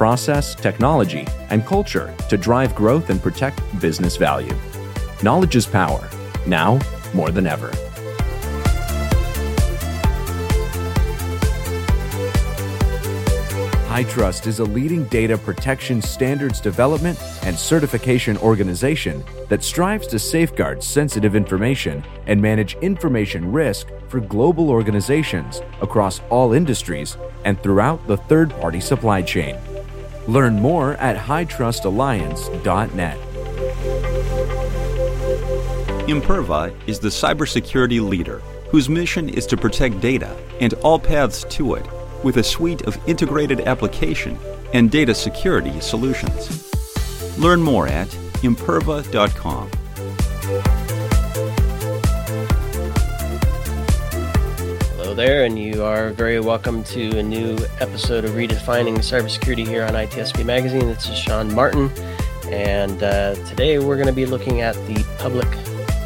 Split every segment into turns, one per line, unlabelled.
process, technology, and culture to drive growth and protect business value. Knowledge is power, now more than ever. HITRUST is a leading data protection standards development and certification organization that strives to safeguard sensitive information and manage information risk for global organizations across all industries and throughout the third party supply chain. Learn more at hitrustalliance.net.
Imperva is the cybersecurity leader whose mission is to protect data and all paths to it with a suite of integrated application and data security solutions. Learn more at imperva.com.
there, and you are very welcome to a new episode of Redefining Cybersecurity here on ITSP Magazine. This is Sean Martin, and uh, today we're going to be looking at the public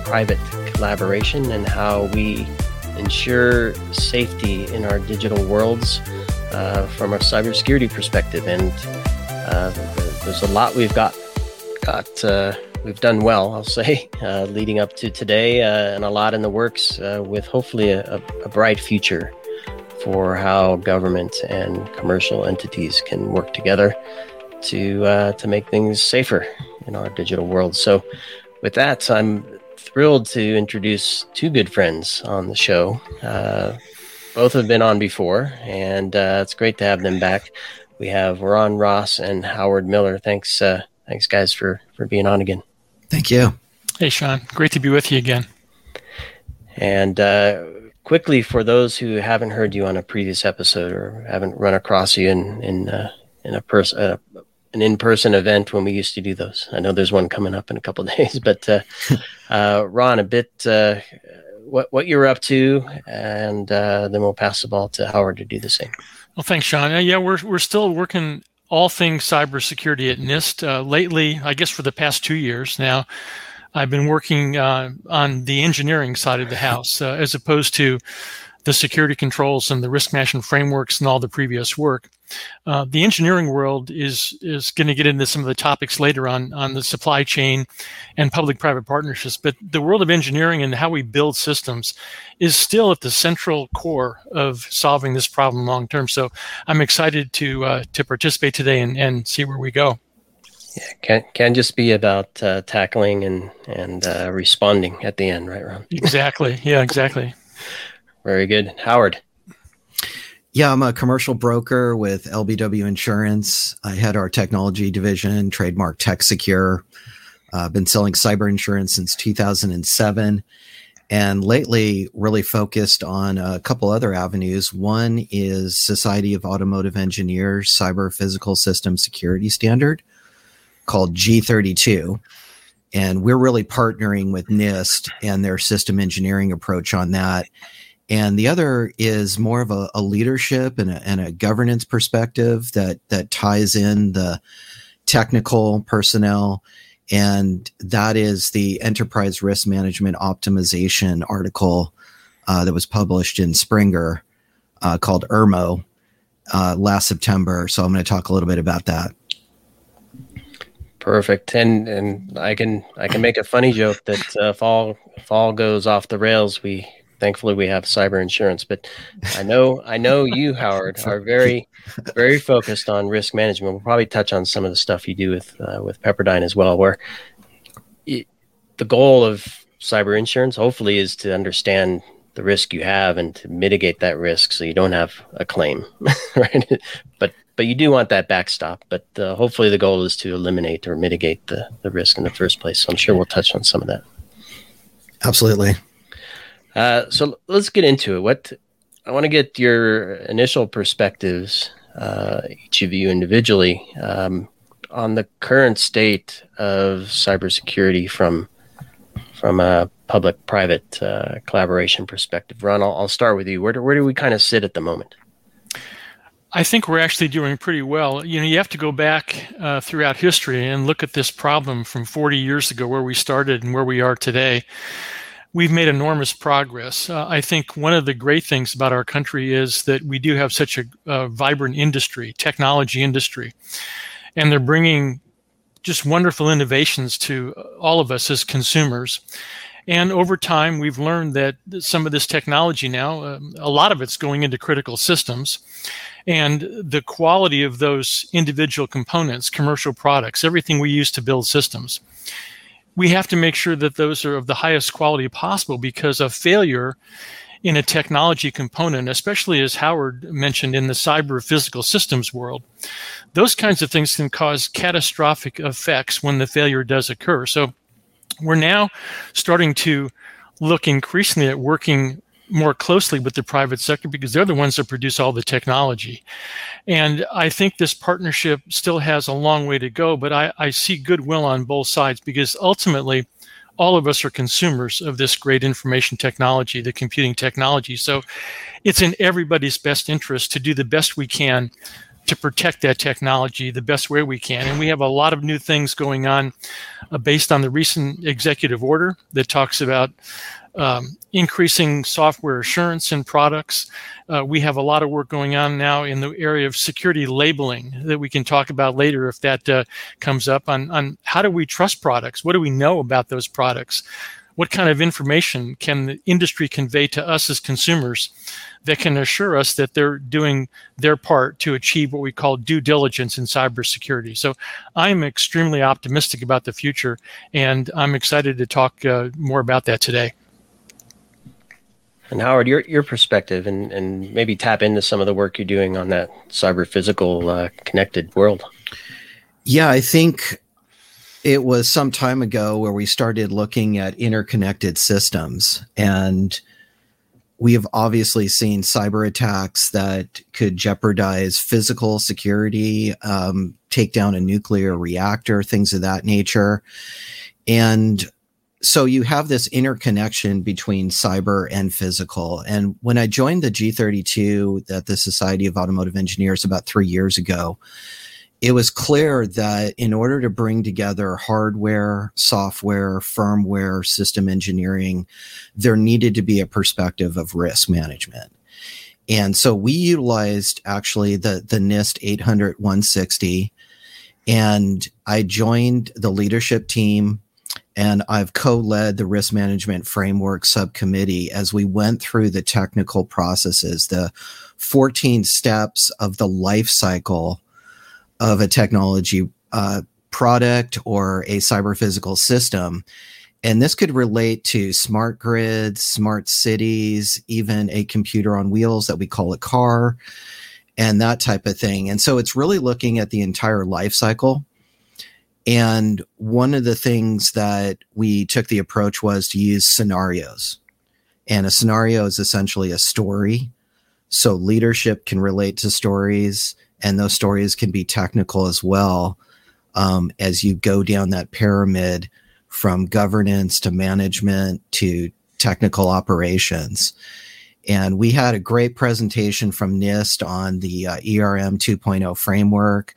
private collaboration and how we ensure safety in our digital worlds uh, from a cybersecurity perspective. And uh, there's a lot we've got got uh, we've done well, I'll say, uh, leading up to today, uh, and a lot in the works uh, with hopefully a, a, bright future for how government and commercial entities can work together to uh, to make things safer in our digital world. So, with that, I'm thrilled to introduce two good friends on the show. Uh, both have been on before, and uh, it's great to have them back. We have Ron Ross and Howard Miller. Thanks, thanks, guys, for for being on again.
Thank you.
Hey, Sean. Great to be with you again.
And uh, quickly, for those who haven't heard you on a previous episode or haven't run across you in in uh, in a person uh, an in person event when we used to do those, I know there's one coming up in a couple days. But uh, uh, Ron, a bit uh, what what you're up to, and then we'll pass the ball to Howard to do the same.
Well, thanks, Sean. yeah, we're we're still working all things cybersecurity at NIST. Uh, lately, I guess for the past two years now, I've been working uh, on the engineering side of the house uh, as opposed to the security controls and the risk management frameworks and all the previous work. Uh, the engineering world is is going to get into some of the topics later on on the supply chain and public-private partnerships. But the world of engineering and how we build systems is still at the central core of solving this problem long term. So I'm excited to uh, to participate today and, and see where we go.
Yeah, can can just be about uh, tackling and and uh, responding at the end, right, Ron?
exactly. Yeah, exactly.
Very good. Howard.
Yeah, I'm a commercial broker with LBW Insurance. I head our technology division, trademark Tech Secure. I've uh, been selling cyber insurance since 2007 and lately really focused on a couple other avenues. One is Society of Automotive Engineers Cyber Physical System Security Standard called G32. And we're really partnering with NIST and their system engineering approach on that and the other is more of a, a leadership and a, and a, governance perspective that that ties in the technical personnel. And that is the enterprise risk management optimization article uh, that was published in springer uh, called ERMO uh, last september. So i'm going to talk a little bit about that.
Perfect. And and i can i can make a funny joke that uh, if all if all goes off the rails. We thankfully we have cyber insurance but i know i know you howard are very very focused on risk management. We'll probably touch on some of the stuff you do with uh, with pepperdine as well where it, the goal of cyber insurance hopefully is to understand the risk you have and to mitigate that risk so you don't have a claim right? But but you do want that backstop but uh, hopefully the goal is to eliminate or mitigate the, the risk in the first place. So i'm sure we'll touch on some of that.
Absolutely
uh, so let's get into it. What I want to get your initial perspectives, uh, each of you individually, um, on the current state of cybersecurity from from a public-private uh, collaboration perspective. Ron, I'll, I'll, start with you. Where do, where do we kind of sit at the moment?
I think we're actually doing pretty well. You know, you have to go back uh, throughout history and look at this problem from 40 years ago, where we started and where we are today. We've made enormous progress. Uh, I think one of the great things about our country is that we do have such a, a vibrant industry, technology industry, and they're bringing just wonderful innovations to all of us as consumers. And over time, we've learned that some of this technology now, um, a lot of it's going into critical systems. And the quality of those individual components, commercial products, everything we use to build systems, we have to make sure that those are of the highest quality possible because a failure in a technology component, especially as Howard mentioned in the cyber physical systems world, those kinds of things can cause catastrophic effects when the failure does occur. So we're now starting to look increasingly at working more closely with the private sector because they're the ones that produce all the technology. And I think this partnership still has a long way to go, but I, I see goodwill on both sides because ultimately all of us are consumers of this great information technology, the computing technology. So it's in everybody's best interest to do the best we can to protect that technology the best way we can. And we have a lot of new things going on uh, based on the recent executive order that talks about um, increasing software assurance in products. Uh, we have a lot of work going on now in the area of security labeling that we can talk about later if that uh, comes up on, on how do we trust products? What do we know about those products? What kind of information can the industry convey to us as consumers that can assure us that they're doing their part to achieve what we call due diligence in cybersecurity? So I'm extremely optimistic about the future, and I'm excited to talk uh, more about that today.
And Howard, your your perspective, and and maybe tap into some of the work you're doing on that cyber physical uh, connected world.
Yeah, I think it was some time ago where we started looking at interconnected systems, and we have obviously seen cyber attacks that could jeopardize physical security, um, take down a nuclear reactor, things of that nature, and so you have this interconnection between cyber and physical. And when I joined the G32 at the Society of Automotive Engineers about three years ago, it was clear that in order to bring together hardware, software, firmware, system engineering, there needed to be a perspective of risk management. And so we utilized actually the, the NIST 800 160 and I joined the leadership team and I've co led the risk management framework subcommittee as we went through the technical processes, the 14 steps of the life cycle of a technology uh, product or a cyber physical system. And this could relate to smart grids, smart cities, even a computer on wheels that we call a car, and that type of thing. And so it's really looking at the entire life cycle and one of the things that we took the approach was to use scenarios. And a scenario is essentially a story. So leadership can relate to stories, and those stories can be technical as well um, as you go down that pyramid from governance to management to technical operations. And we had a great presentation from NIST on the uh, ERM 2.0 framework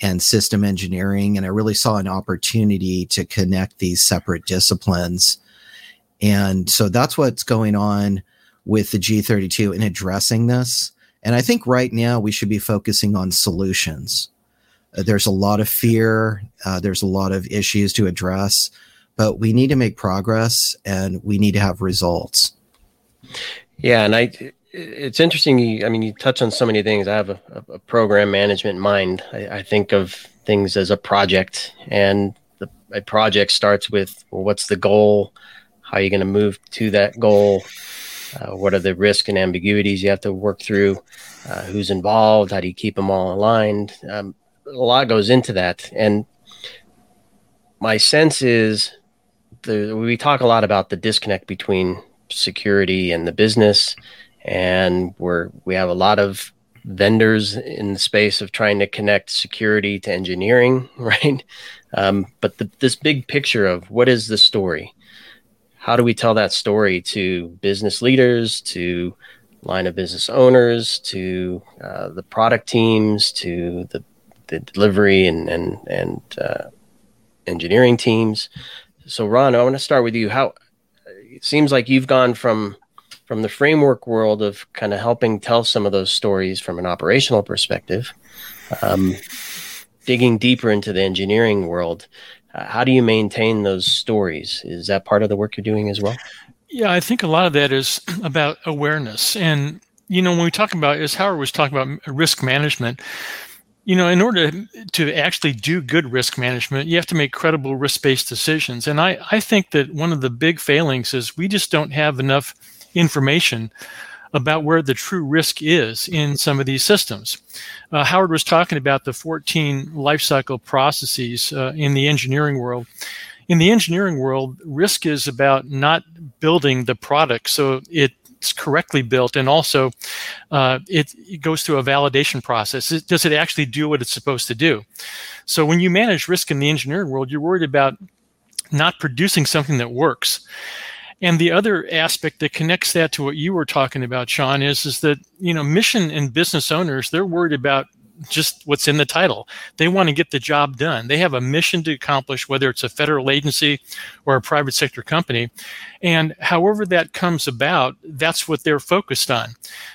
and system engineering. And I really saw an opportunity to connect these separate disciplines. And so that's what's going on with the G32 in addressing this. And I think right now we should be focusing on solutions. Uh, there's a lot of fear, uh, there's a lot of issues to address, but we need to make progress and we need to have results.
Yeah, and I it's interesting. You, I mean, you touch on so many things. I have a, a program management mind. I, I, think of things as a project, and the, a project starts with well, what's the goal? How are you going to move to that goal? Uh, what are the risks and ambiguities you have to work through? Uh, who's involved? How do you keep them all aligned? Um, a lot goes into that, and my sense is the, we talk a lot about the disconnect between security and the business and we're we have a lot of vendors in the space of trying to connect security to engineering, right? Um, but the, this big picture of what is the story? How do we tell that story to business leaders, to line of business owners, to uh, the product teams, to the, the delivery and and and uh, engineering teams? So, Ron, I want to start with you. How it seems like you've gone from from the framework world of kind of helping tell some of those stories from an operational perspective, um, digging deeper into the engineering world. Uh, how do you maintain those stories? Is that part of the work you're doing as well?
Yeah, I think a lot of that is about awareness. And, you know, when we talk about, as Howard was talking about risk management, you know, in order to actually do good risk management, you have to make credible risk based decisions. And I, I think that one of the big failings is we just don't have enough information about where the true risk is in some of these systems. Uh, Howard was talking about the 14 lifecycle processes uh, in the engineering world. In the engineering world, risk is about not building the product so it's correctly built, and also uh, it, it, goes through a validation process. It, does it actually do what it's supposed to do? So when you manage risk in the engineering world, you're worried about not producing something that works. And the other aspect that connects that to what you were talking about, Sean, is is that you know mission and business owners they're worried about just what's in the title. They want to get the job done. They have a mission to accomplish, whether it's a federal agency or a private sector company. And however that comes about, that's what they're focused on.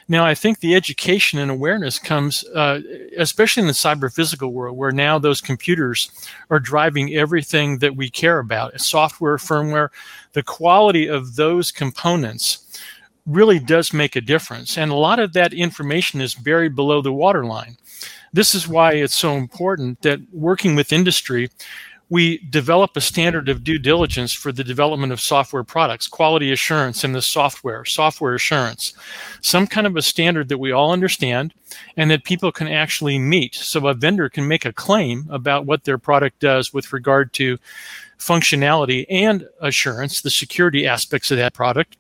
Now, I think the education and awareness comes, uh, especially in the cyber physical world, where now those computers are driving everything that we care about software, firmware, the quality of those components really does make a difference. And a lot of that information is buried below the waterline. This is why it's so important that working with industry, we develop a standard of due diligence for the development of software products, quality assurance in the software, software assurance, some kind of a standard that we all understand and that people can actually meet. So a vendor can make a claim about what their product does with regard to functionality and assurance, the security aspects of that product.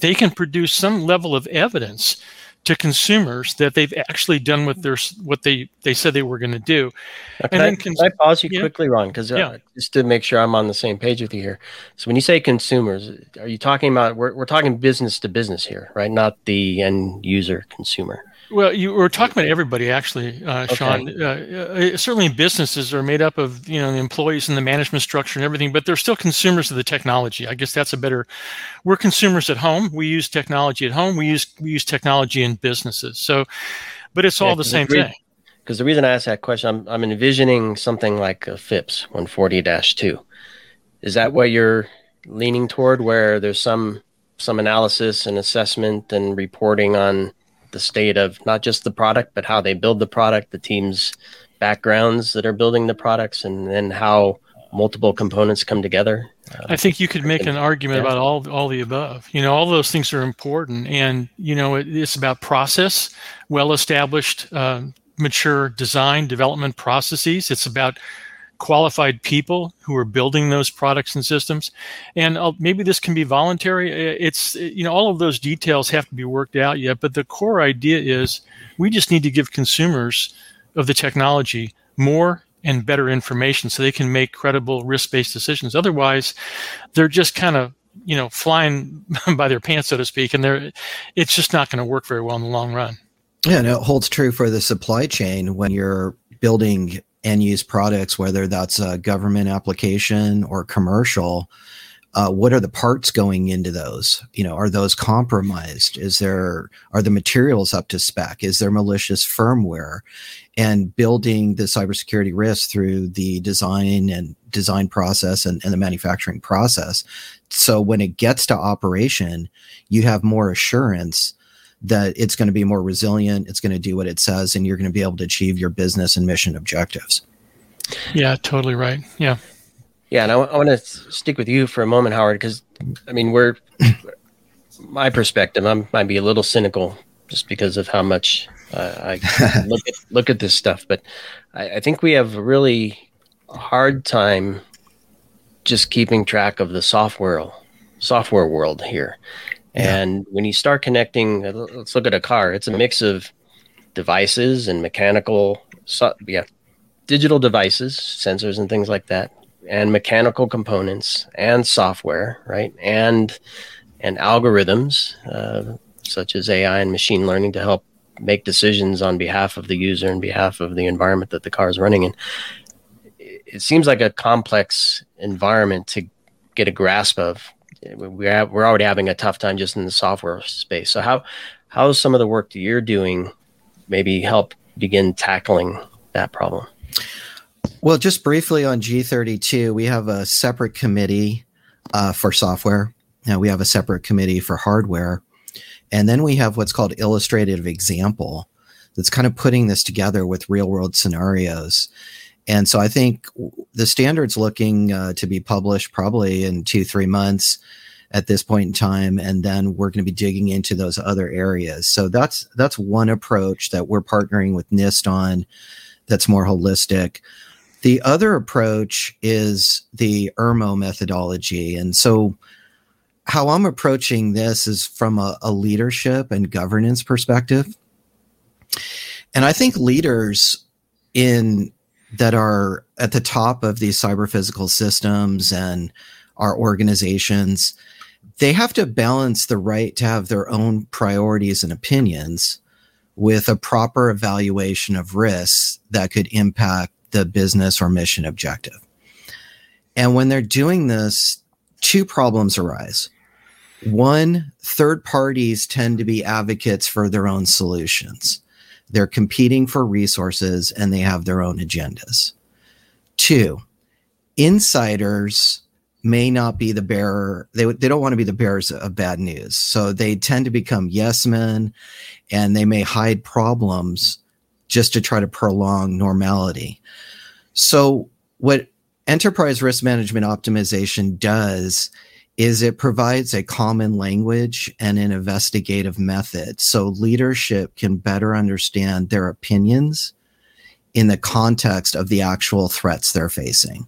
They can produce some level of evidence to consumers that they've actually done what they're what they they said they were going to do.
and I, then cons- can I pause you yeah. quickly, Ron? Because uh, yeah. just to make sure I'm on the same page with you here. So when you say consumers, are you talking about we're we're talking business to business here, right? Not the end user consumer.
Well, you were talking about everybody, actually, uh, okay. Sean. Uh, uh, certainly, businesses are made up of you know the employees and the management structure and everything, but they're still consumers of the technology. I guess that's a better. We're consumers at home. We use technology at home. We use we use technology in businesses. So, but it's all yeah, the same
the
thing.
Because the reason I asked that question, I'm I'm envisioning something like a FIPS 140-2. Is that what you're leaning toward, where there's some some analysis and assessment and reporting on the state of not just the product, but how they build the product, the team's backgrounds that are building the products, and then how multiple components come together.
Uh, I think you could make an argument yeah. about all all the above. You know, all those things are important, and you know, it, it's about process, well established, uh, mature design development processes. It's about qualified people who are building those products and systems. And uh, maybe this can be voluntary. It's, you know, all of those details have to be worked out yet. But the core idea is we just need to give consumers of the technology more and better information so they can make credible risk based decisions. Otherwise, they're just kind of you know flying by their pants so to speak and they're it's just not going to work very well in the long run
yeah and it holds true for the supply chain when you're building end use products, whether that's a government application or commercial, uh, what are the parts going into those? You know, are those compromised? Is there are the materials up to spec? Is there malicious firmware? And building the cybersecurity risk through the design and design process and, and the manufacturing process. So when it gets to operation, you have more assurance that it's going to be more resilient, it's going to do what it says, and you're going to be able to achieve your business and mission objectives.
Yeah, totally right. Yeah.
Yeah, and I, I want to stick with you for a moment, Howard, because I mean, we're my perspective. I might be a little cynical just because of how much uh, I look at look at this stuff, but I, I think we have a really hard time just keeping track of the software software world here. And when you start connecting, let's look at a car. It's a mix of devices and mechanical, so, yeah, digital devices, sensors and things like that, and mechanical components and software, right? And and algorithms uh, such as AI and machine learning to help make decisions on behalf of the user and behalf of the environment that the car is running in. It seems like a complex environment to get a grasp of. We have, we're already having a tough time just in the software space. So how how is some of the work that you're doing maybe help begin tackling that problem?
Well, just briefly on G32, we have a separate committee uh, for software. Now we have a separate committee for hardware. And then we have what's called illustrative example that's kind of putting this together with real world scenarios. And so I think the standard's looking uh, to be published probably in two, three months at this point in time. And then we're going to be digging into those other areas. So that's, that's one approach that we're partnering with NIST on that's more holistic. The other approach is the ERMO methodology. And so how I'm approaching this is from a, a leadership and governance perspective. And I think leaders in that are at the top of these cyber physical systems and our organizations, they have to balance the right to have their own priorities and opinions with a proper evaluation of risks that could impact the business or mission objective. And when they're doing this, two problems arise. One, third parties tend to be advocates for their own solutions. They're competing for resources and they have their own agendas. Two, insiders may not be the bearer. They, they don't want to be the bearers of bad news. So they tend to become yes men and they may hide problems just to try to prolong normality. So what enterprise risk management optimization does is it provides a common language and an investigative method so leadership can better understand their opinions in the context of the actual threats they're facing.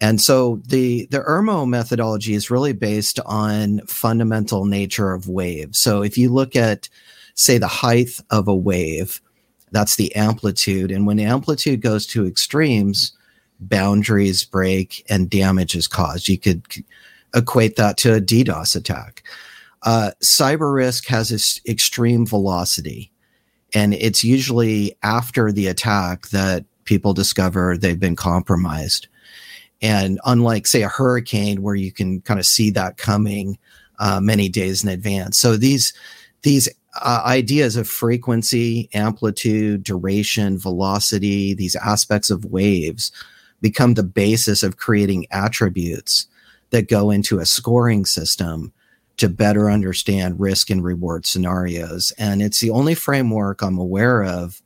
And so the the ERMO methodology is really based on fundamental nature of waves. So if you look at say the height of a wave, that's the amplitude and when amplitude goes to extremes, boundaries break and damage is caused. You could equate that to a DDoS attack. Uh, cyber risk has this extreme velocity, and it's usually after the attack that people discover they've been compromised. And unlike, say, a hurricane, where you can kind of see that coming uh, many days in advance, so these these uh, ideas of frequency, amplitude, duration, velocity, these aspects of waves become the basis of creating attributes that go into a scoring system to better understand risk and reward scenarios. And it's the only framework I'm aware of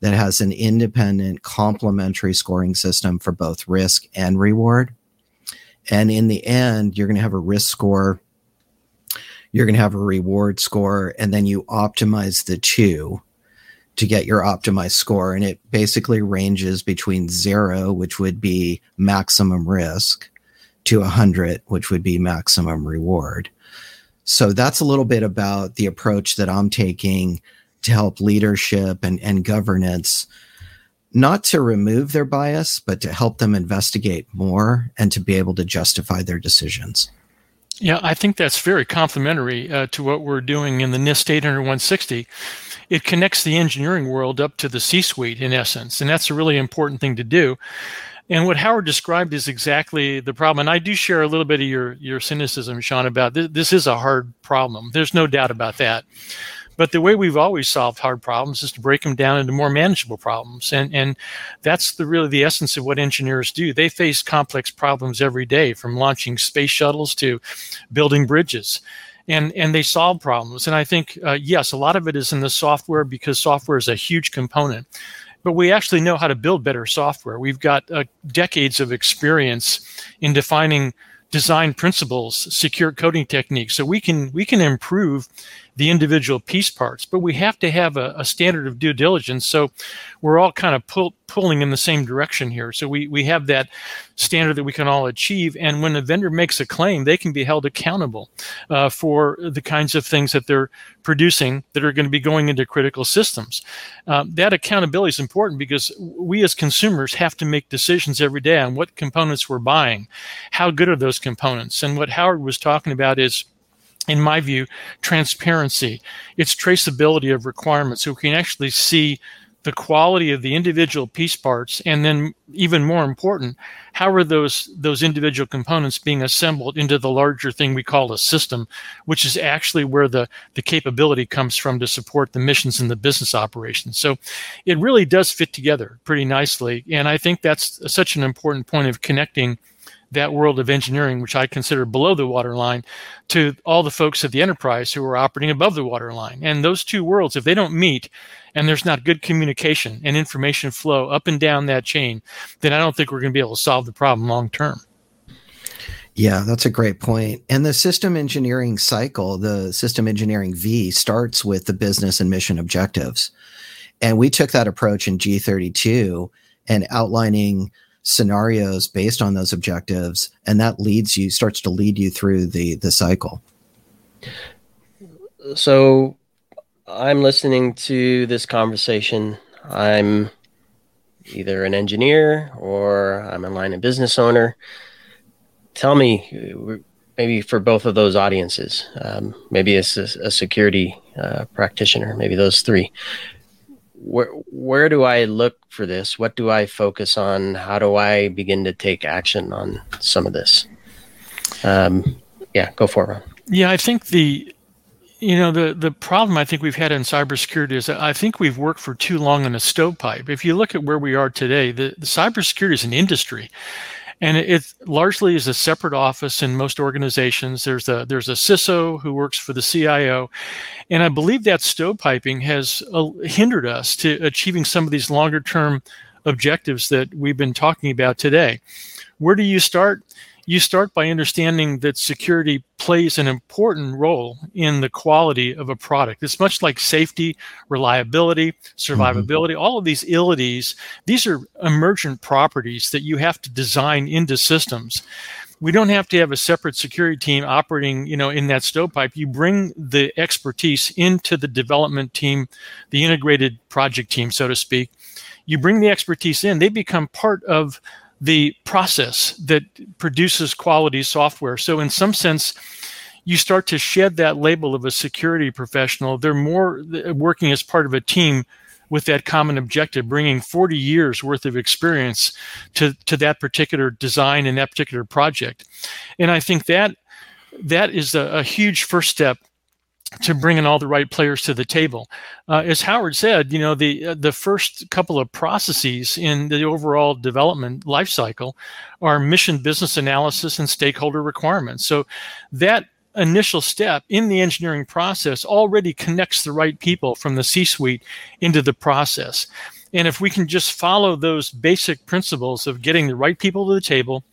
that has an independent complementary scoring system for both risk and reward. And in the end, you're going to have a risk score, you're going to have a reward score, and then you optimize the two to get your optimized score. And it basically ranges between zero, which would be maximum risk, to 100, which would be maximum reward. So that's a little bit about the approach that I'm taking to help leadership and, and governance, not to remove their bias, but to help them investigate more and to be able to justify their decisions.
Yeah, I think that's very complementary uh, to what we're doing in the NIST 800 160. It connects the engineering world up to the C suite in essence, and that's a really important thing to do. And what Howard described is exactly the problem. And I do share a little bit of your, your cynicism, Sean, about this, is a hard problem. There's no doubt about that. But the way we've always solved hard problems is to break them down into more manageable problems. And, and that's the really the essence of what engineers do. They face complex problems every day, from launching space shuttles to building bridges and and they solve problems. And I think uh, yes, a lot of it is in the software because software is a huge component but we actually know how to build better software. We've got uh, decades of experience in defining design principles, secure coding techniques. So we can we can improve the individual piece parts, but we have to have a, a standard of due diligence. So we're all kind of pull, pulling in the same direction here. So we, we have that standard that we can all achieve. And when a vendor makes a claim, they can be held accountable uh, for the kinds of things that they're producing that are going to be going into critical systems. Um, that accountability is important because we as consumers have to make decisions every day on what components we're buying, how good are those components. And what Howard was talking about is in my view, transparency. It's traceability of requirements. So we can actually see the quality of the individual piece parts, and then even more important, how are those those individual components being assembled into the larger thing we call a system, which is actually where the the capability comes from to support the missions and the business operations. So it really does fit together pretty nicely, and I think that's such an important point of connecting that world of engineering, which I consider below the waterline, to all the folks at the enterprise who are operating above the waterline. And those two worlds, if they don't meet and there's not good communication and information flow up and down that chain, then I don't think we're going to be able to solve the problem long term.
Yeah, that's a great point. And the system engineering cycle, the system engineering V, starts with the business and mission objectives. And we took that approach in G32 and outlining scenarios based on those objectives and that leads you starts to lead you through the the cycle.
So i'm listening to this conversation. I'm either an engineer or i'm a line of business owner. Tell me maybe for both of those audiences um, maybe it's a, a security uh, practitioner maybe those three where where do I look for this? What do I focus on? How do I begin to take action on some of this? Um, yeah, go for it, Ron.
Yeah, I think the you know the the problem I think we've had in cybersecurity is that I think we've worked for too long in a stovepipe. If you look at where we are today, the, the cybersecurity is an industry, and it, largely is a separate office in most organizations. There's a there's a CISO who works for the CIO, and I believe that stovepiping has uh, hindered us to achieving some of these longer term objectives that we've been talking about today. Where do you start? You start by understanding that security plays an important role in the quality of a product. It's much like safety, reliability, survivability, mm-hmm. all of these ilities. These are emergent properties that you have to design into systems. We don't have to have a separate security team operating, you know, in that stovepipe. You bring the expertise into the development team, the integrated project team, so to speak. You bring the expertise in, they become part of the process that produces quality software. So, in some sense, you start to shed that label of a security professional. They're more working as part of a team with that common objective, bringing 40 years worth of experience to, to that particular design and that particular project. And I think that that is a, a huge first step to bringing all the right players to the table. Uh, as Howard said, you know the uh, the first couple of processes in the overall development life cycle are mission business analysis and stakeholder requirements. So that initial step in the engineering process already connects the right people from the C-suite into the process. And if we can just follow those basic principles of getting the right people to the table,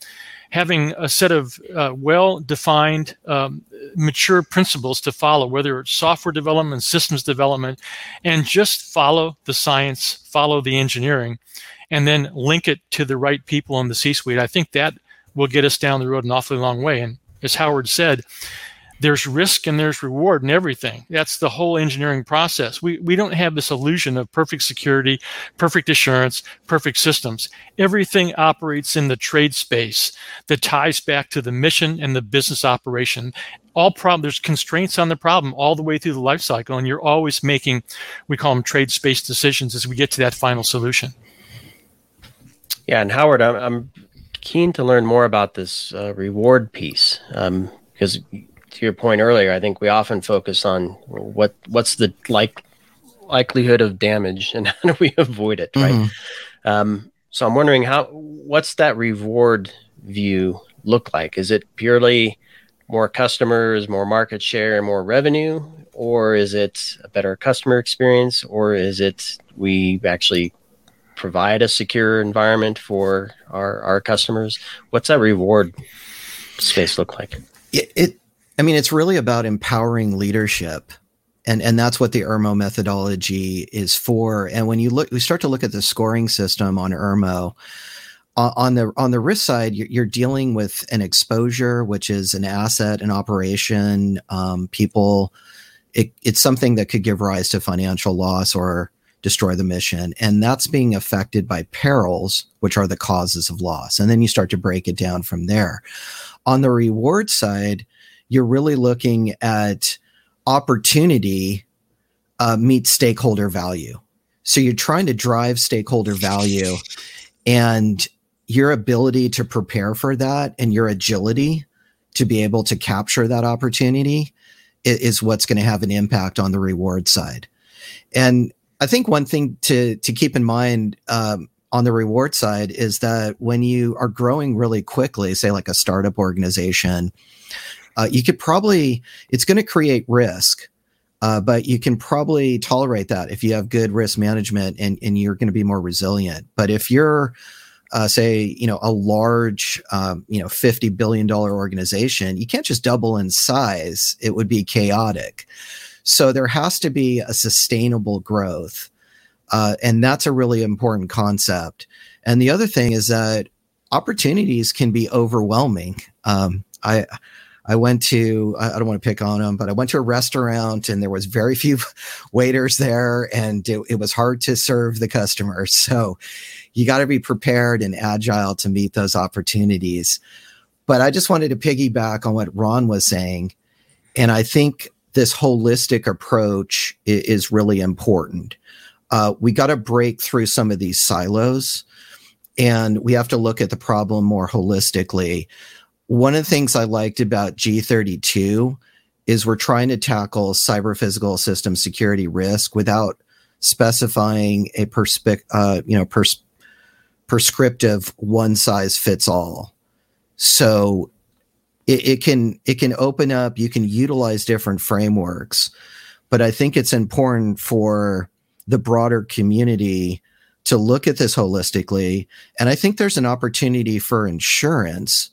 having a set of uh, well defined, um, mature principles to follow, whether it's software development, systems development, and just follow the science, follow the engineering, and then link it to the right people in the C suite. I think that will get us down the road an awfully long way. And as Howard said, there's risk and there's reward and everything. That's the whole engineering process. We, we don't have this illusion of perfect security, perfect assurance, perfect systems. Everything operates in the trade space that ties back to the mission and the business operation. All problem, there's constraints on the problem all the way through the life cycle, and you're always making, we call them trade space decisions as we get to that final solution.
Yeah, and Howard, I'm, I'm keen to learn more about this uh, reward piece um, because to your point earlier, I think we often focus on what what's the like likelihood of damage and how do we avoid it, right? Mm-hmm. Um, so I'm wondering how what's that reward view look like? Is it purely more customers, more market share, more revenue, or is it a better customer experience, or is it we actually provide a secure environment for our our customers? What's that reward space look like?
It, it I mean, it's really about empowering leadership and and that's what the ERMO methodology is for. And when you look, we start to look at the scoring system on ERMO. On the on the risk side, you're dealing with an exposure, which is an asset, an operation, um, people. It, it's something that could give rise to financial loss or destroy the mission, and that's being affected by perils, which are the causes of loss. And then you start to break it down from there. On the reward side, you're really looking at opportunity uh, meets stakeholder value. So you're trying to drive stakeholder value and your ability to prepare for that and your agility to be able to capture that opportunity is, what's going to have an impact on the reward side. And I think one thing to to keep in mind um, on the reward side is that when you are growing really quickly, say like a startup organization, uh, you could probably it's going to create risk uh, but you can probably tolerate that if you have good risk management and, and you're going to be more resilient. But if you're uh, say you know a large um, you know 50 billion dollar organization you can't just double in size. It would be chaotic. So there has to be a sustainable growth uh, and that's a really important concept. And the other thing is that opportunities can be overwhelming. Um, i I went to, I don't want to pick on them, but I went to a restaurant and there was very few waiters there and it, it was hard to serve the customers. So you got to be prepared and agile to meet those opportunities. But I just wanted to piggyback on what Ron was saying. And I think this holistic approach is, really important. Uh, we got to break through some of these silos and we have to look at the problem more holistically one of the things I liked about G32 is we're trying to tackle cyber physical system security risk without specifying a perspe- uh, you know pers- prescriptive one size fits all. So it, it can it can open up. You can utilize different frameworks, but I think it's important for the broader community to look at this holistically. And I think there's an opportunity for insurance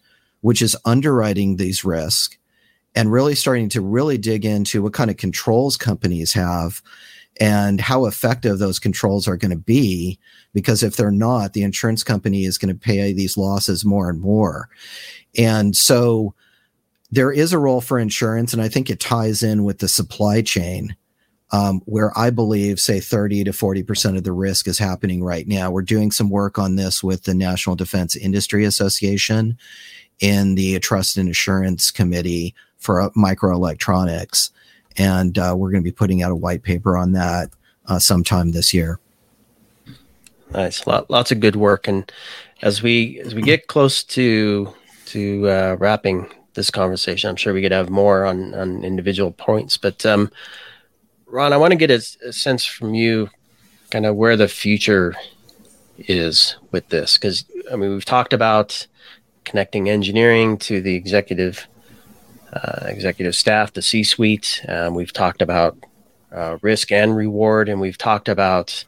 which is underwriting these risks and really starting to really dig into what kind of controls companies have and how effective those controls are going to be. Because if they're not the insurance company is going to pay these losses more and more. And so there is a role for insurance and i think it ties in with the supply chain um, where i believe say 30 to 40% of the risk is happening right now. We're doing some work on this with the national defense industry association in the Trust and Assurance Committee for microelectronics. And uh, we're going to be putting out a white paper on that uh, sometime this year.
Nice, Lot, lots of good work. And as we as we get close to to uh, wrapping this conversation, I'm sure we could have more on on individual points. But um, Ron, I want to get a, a sense from you, kind of where the future is with this, because I mean we've talked about connecting engineering to the executive uh, executive staff, the C-suite. Um, we've talked about uh, risk and reward, and we've talked about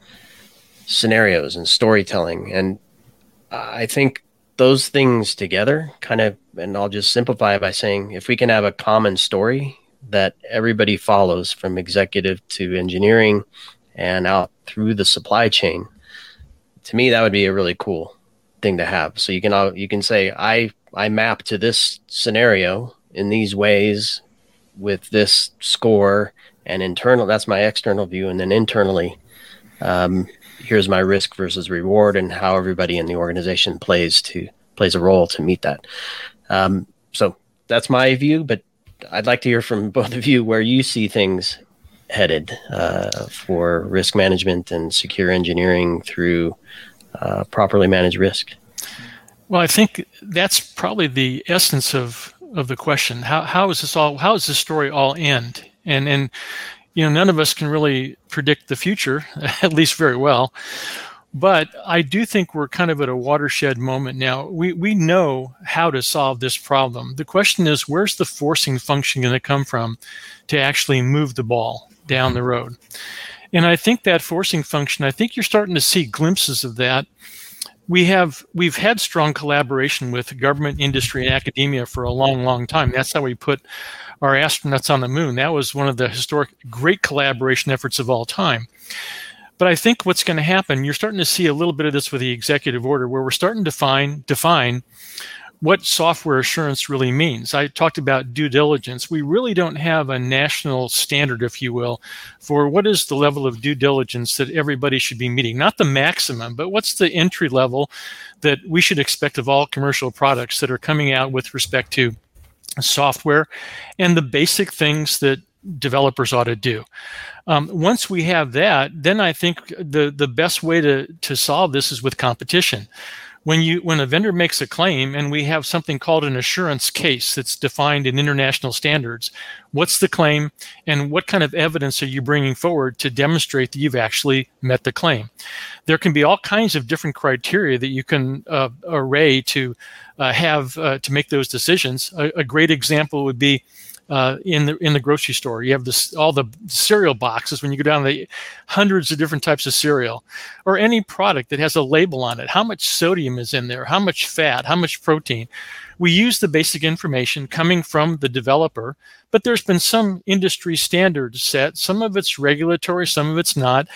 scenarios and storytelling. And I think those things together, kind of, and I'll just simplify by saying, if we can have a common story that everybody follows from executive to engineering and out through the supply chain, to me that would be a really cool thing to have. So you can you can say I I map to this scenario in these ways with this score and internal. That's my external view, and then internally, um, here's my risk versus reward and how everybody in the organization plays to plays a role to meet that. Um, so that's my view, but I'd like to hear from both of you where you see things headed uh, for risk management and secure engineering through uh, properly manage risk?
Well, I think that's probably the essence of of the question. How how is this all? How does this story all end? And and you know, none of us can really predict the future, at least very well. But I do think we're kind of at a watershed moment now. We we know how to solve this problem. The question is, where's the forcing function going to come from to actually move the ball down the road? And I think that forcing function, I think you're starting to see glimpses of that we have we've had strong collaboration with government, industry, and academia for a long, long time. That's how we put our astronauts on the moon. That was one of the historic great collaboration efforts of all time. But I think what's going to happen, you're starting to see a little bit of this with the executive order, where we're starting to define define what software assurance really means. I talked about due diligence. We really don't have a national standard, if you will, for what is the level of due diligence that everybody should be meeting. Not the maximum, but what's the entry level that we should expect of all commercial products that are coming out with respect to software and the basic things that developers ought to do. Um, once we have that, then I think the the best way to to solve this is with competition when you when a vendor makes a claim and we have something called an assurance case that's defined in international standards what's the claim and what kind of evidence are you bringing forward to demonstrate that you've actually met the claim? There can be all kinds of different criteria that you can uh, array to uh, have uh, to make those decisions. A, a great example would be uh, in the in the grocery store. You have this all the cereal boxes when you go down the hundreds of different types of cereal, or any product that has a label on it. How much sodium is in there? How much fat? How much protein? We use the basic information coming from the developer, but there's been some industry standards set. Some of it's regulatory, some of it's not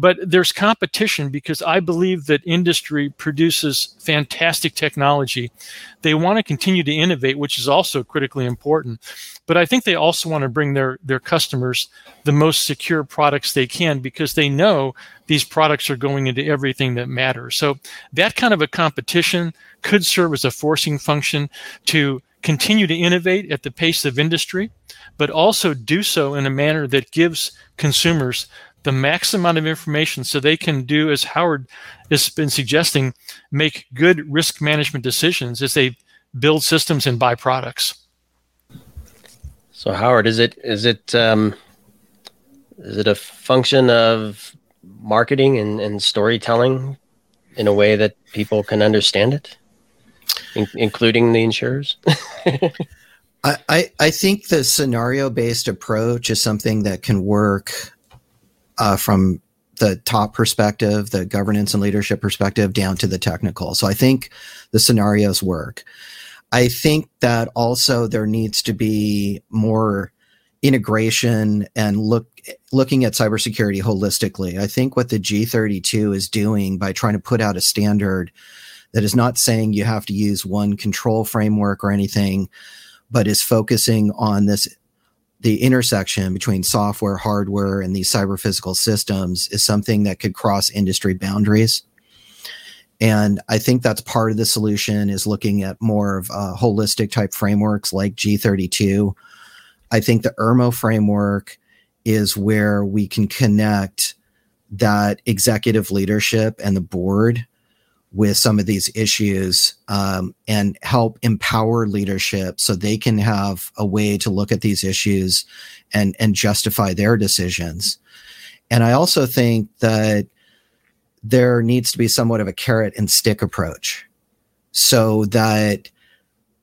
but there's competition because I believe that industry produces fantastic technology. They want to continue to innovate, which is also critically important. But I think they also want to bring their, their customers the most secure products they can because they know these products are going into everything that matters. So that kind of a competition could serve as a forcing function to continue to innovate at the pace of industry, but also do so in a manner that gives consumers the max amount of information so they can do, as Howard has been suggesting, make good risk management decisions as they build systems and buy products.
So, Howard, is it is it um, is it a function of marketing and, and storytelling in a way that people can understand it, in, including the insurers?
I, I think the scenario based approach is something that can work uh, from the top perspective, the governance and leadership perspective, down to the technical. So I think the scenarios work. I think that also there needs to be more integration and look looking at cybersecurity holistically. I think what the G32 is doing by trying to put out a standard that is not saying you have to use one control framework or anything, but is focusing on this the intersection between software, hardware, and these cyber physical systems is something that could cross industry boundaries. And I think that's part of the solution is looking at more of uh, holistic type frameworks like G32. I think the ERMO framework is where we can connect that executive leadership and the board with some of these issues um, and help empower leadership so they can have a way to look at these issues and and justify their decisions. And i also think that there needs to be somewhat of a carrot and stick approach so that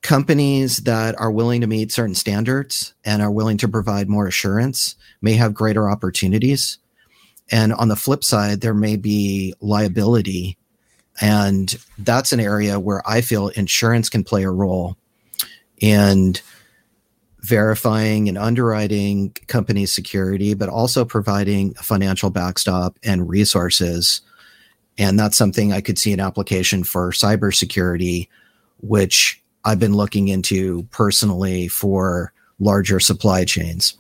companies that are willing to meet certain standards and are willing to provide more assurance may have greater opportunities. And on the flip side there may be liability and that's an area where I feel insurance can play a role in verifying and underwriting company security, but also providing financial backstop and resources. And that's something I could see an application for cybersecurity, which I've been looking into personally for larger supply chains.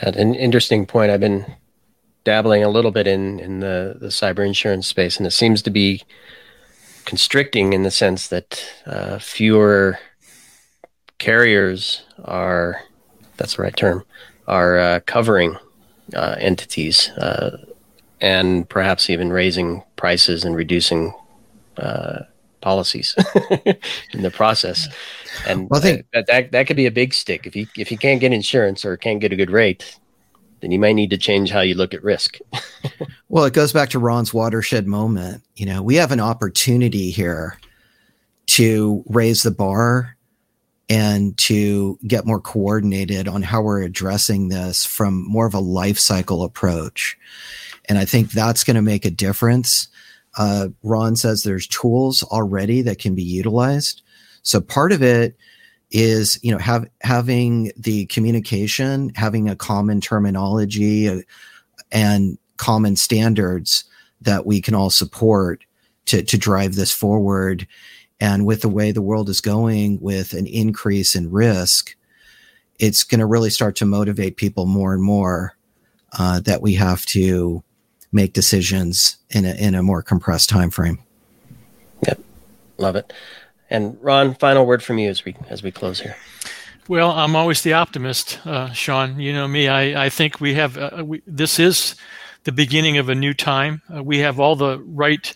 An interesting point. I've been dabbling a little bit in in the the cyber insurance space, and it seems to be constricting in the sense that uh, fewer carriers are that's the right term are uh, covering uh, entities uh, and perhaps even raising prices and reducing uh, policies in the process. And well, I think that, that that could be a big stick if you if you can't get insurance or can't get a good rate then you might need to change how you look at risk.
well, it goes back to Ron's watershed moment. You know, we have an opportunity here to raise the bar and to get more coordinated on how we're addressing this from more of a life cycle approach. And I think that's going to make a difference. uh, Ron says there's tools already that can be utilized. So part of it is you know have having the communication, having a common terminology, uh, and common standards that we can all support to to drive this forward. And with the way the world is going, with an increase in risk, it's going to really start to motivate people more and more uh, that we have to make decisions in a in a more compressed time frame.
Yep, love it. And Ron, final word from you as we as we close here.
Well, I'm always the optimist, uh, Sean. You know me. I, I think we have uh, we, this is the beginning of a new time. Uh, we have all the right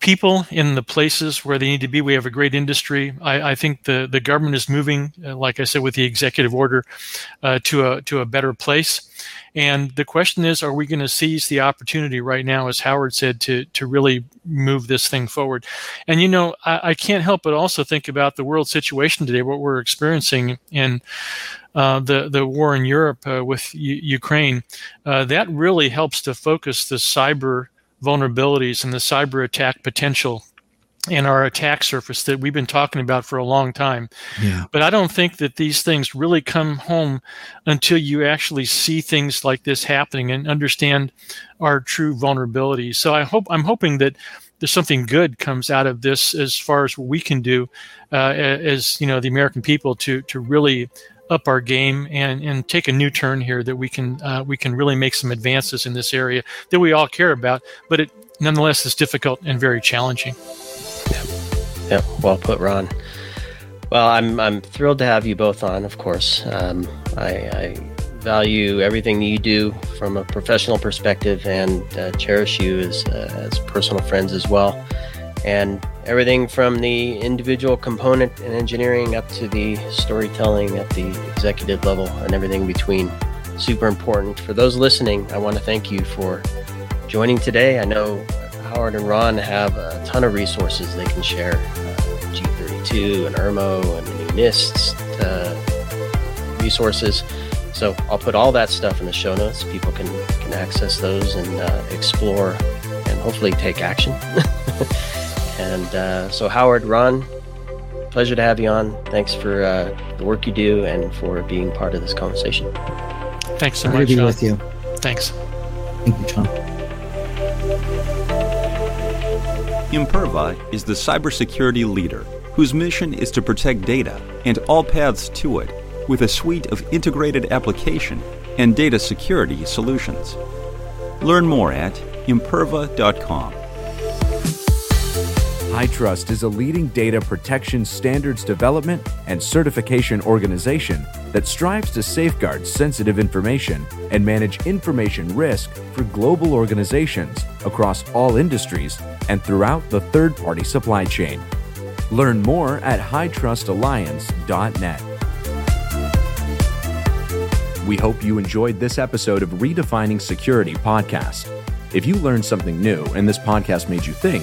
people in the places where they need to be. We have a great industry. I, I think the, the government is moving, uh, like I said, with the executive order, uh, to a to a better place. And the question is, are we going to seize the opportunity right now, as Howard said, to to really move this thing forward? And you know, I, I can't help but also think about the world situation today, what we're experiencing in uh, the the war in Europe uh, with U- Ukraine. Uh, that really helps to focus the cyber vulnerabilities and the cyber attack potential in our attack surface that we've been talking about for a long time. Yeah. But I don't think that these things really come home until you actually see things like this happening and understand our true vulnerabilities. So I hope I'm hoping that there's something good comes out of this as far as what we can do uh, as you know the American people to to really up our game and, and take a new turn here that we can uh, we can really make some advances in this area that we all care about, but it nonetheless is difficult and very challenging.
Yep, well put, Ron. Well, I'm I'm thrilled to have you both on. Of course, um, I, I, value everything you do from a professional perspective, and uh, cherish you as uh, as personal friends as well. And everything from the individual component and engineering up to the storytelling at the executive level and everything in between. Super important. For those listening, I want to thank you for joining today. I know Howard and Ron have a ton of resources they can share uh, G32 and ERMO and the new NIST uh, resources. So I'll put all that stuff in the show notes. People can, can access those and uh, explore and hopefully take action. and uh, so, Howard, Ron, pleasure to have you on. Thanks for uh, the work you do and for being part of this conversation.
Thanks so much. To
be with you.
Thanks.
Thank you, John.
Imperva is the cybersecurity leader whose mission is to protect data and all paths to it with a suite of integrated application and data security solutions. Learn more at imperva.com.
HITRUST is a leading data protection standards development and certification organization that strives to safeguard sensitive information and manage information risk for global organizations across all industries and throughout the third party supply chain. Learn more at HITRUSTAlliance.net. We hope you enjoyed this episode of Redefining Security podcast. If you learned something new and this podcast made you think,